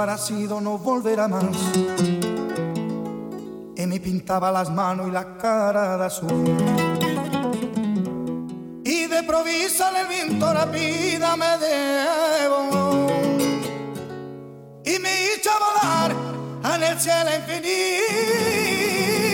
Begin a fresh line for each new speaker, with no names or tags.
un sueño parecido no volverá más. Y me pintaba las manos y la cara de azul. Y de provisa el viento la vida me debo. Y me hizo volar en el cielo infinito.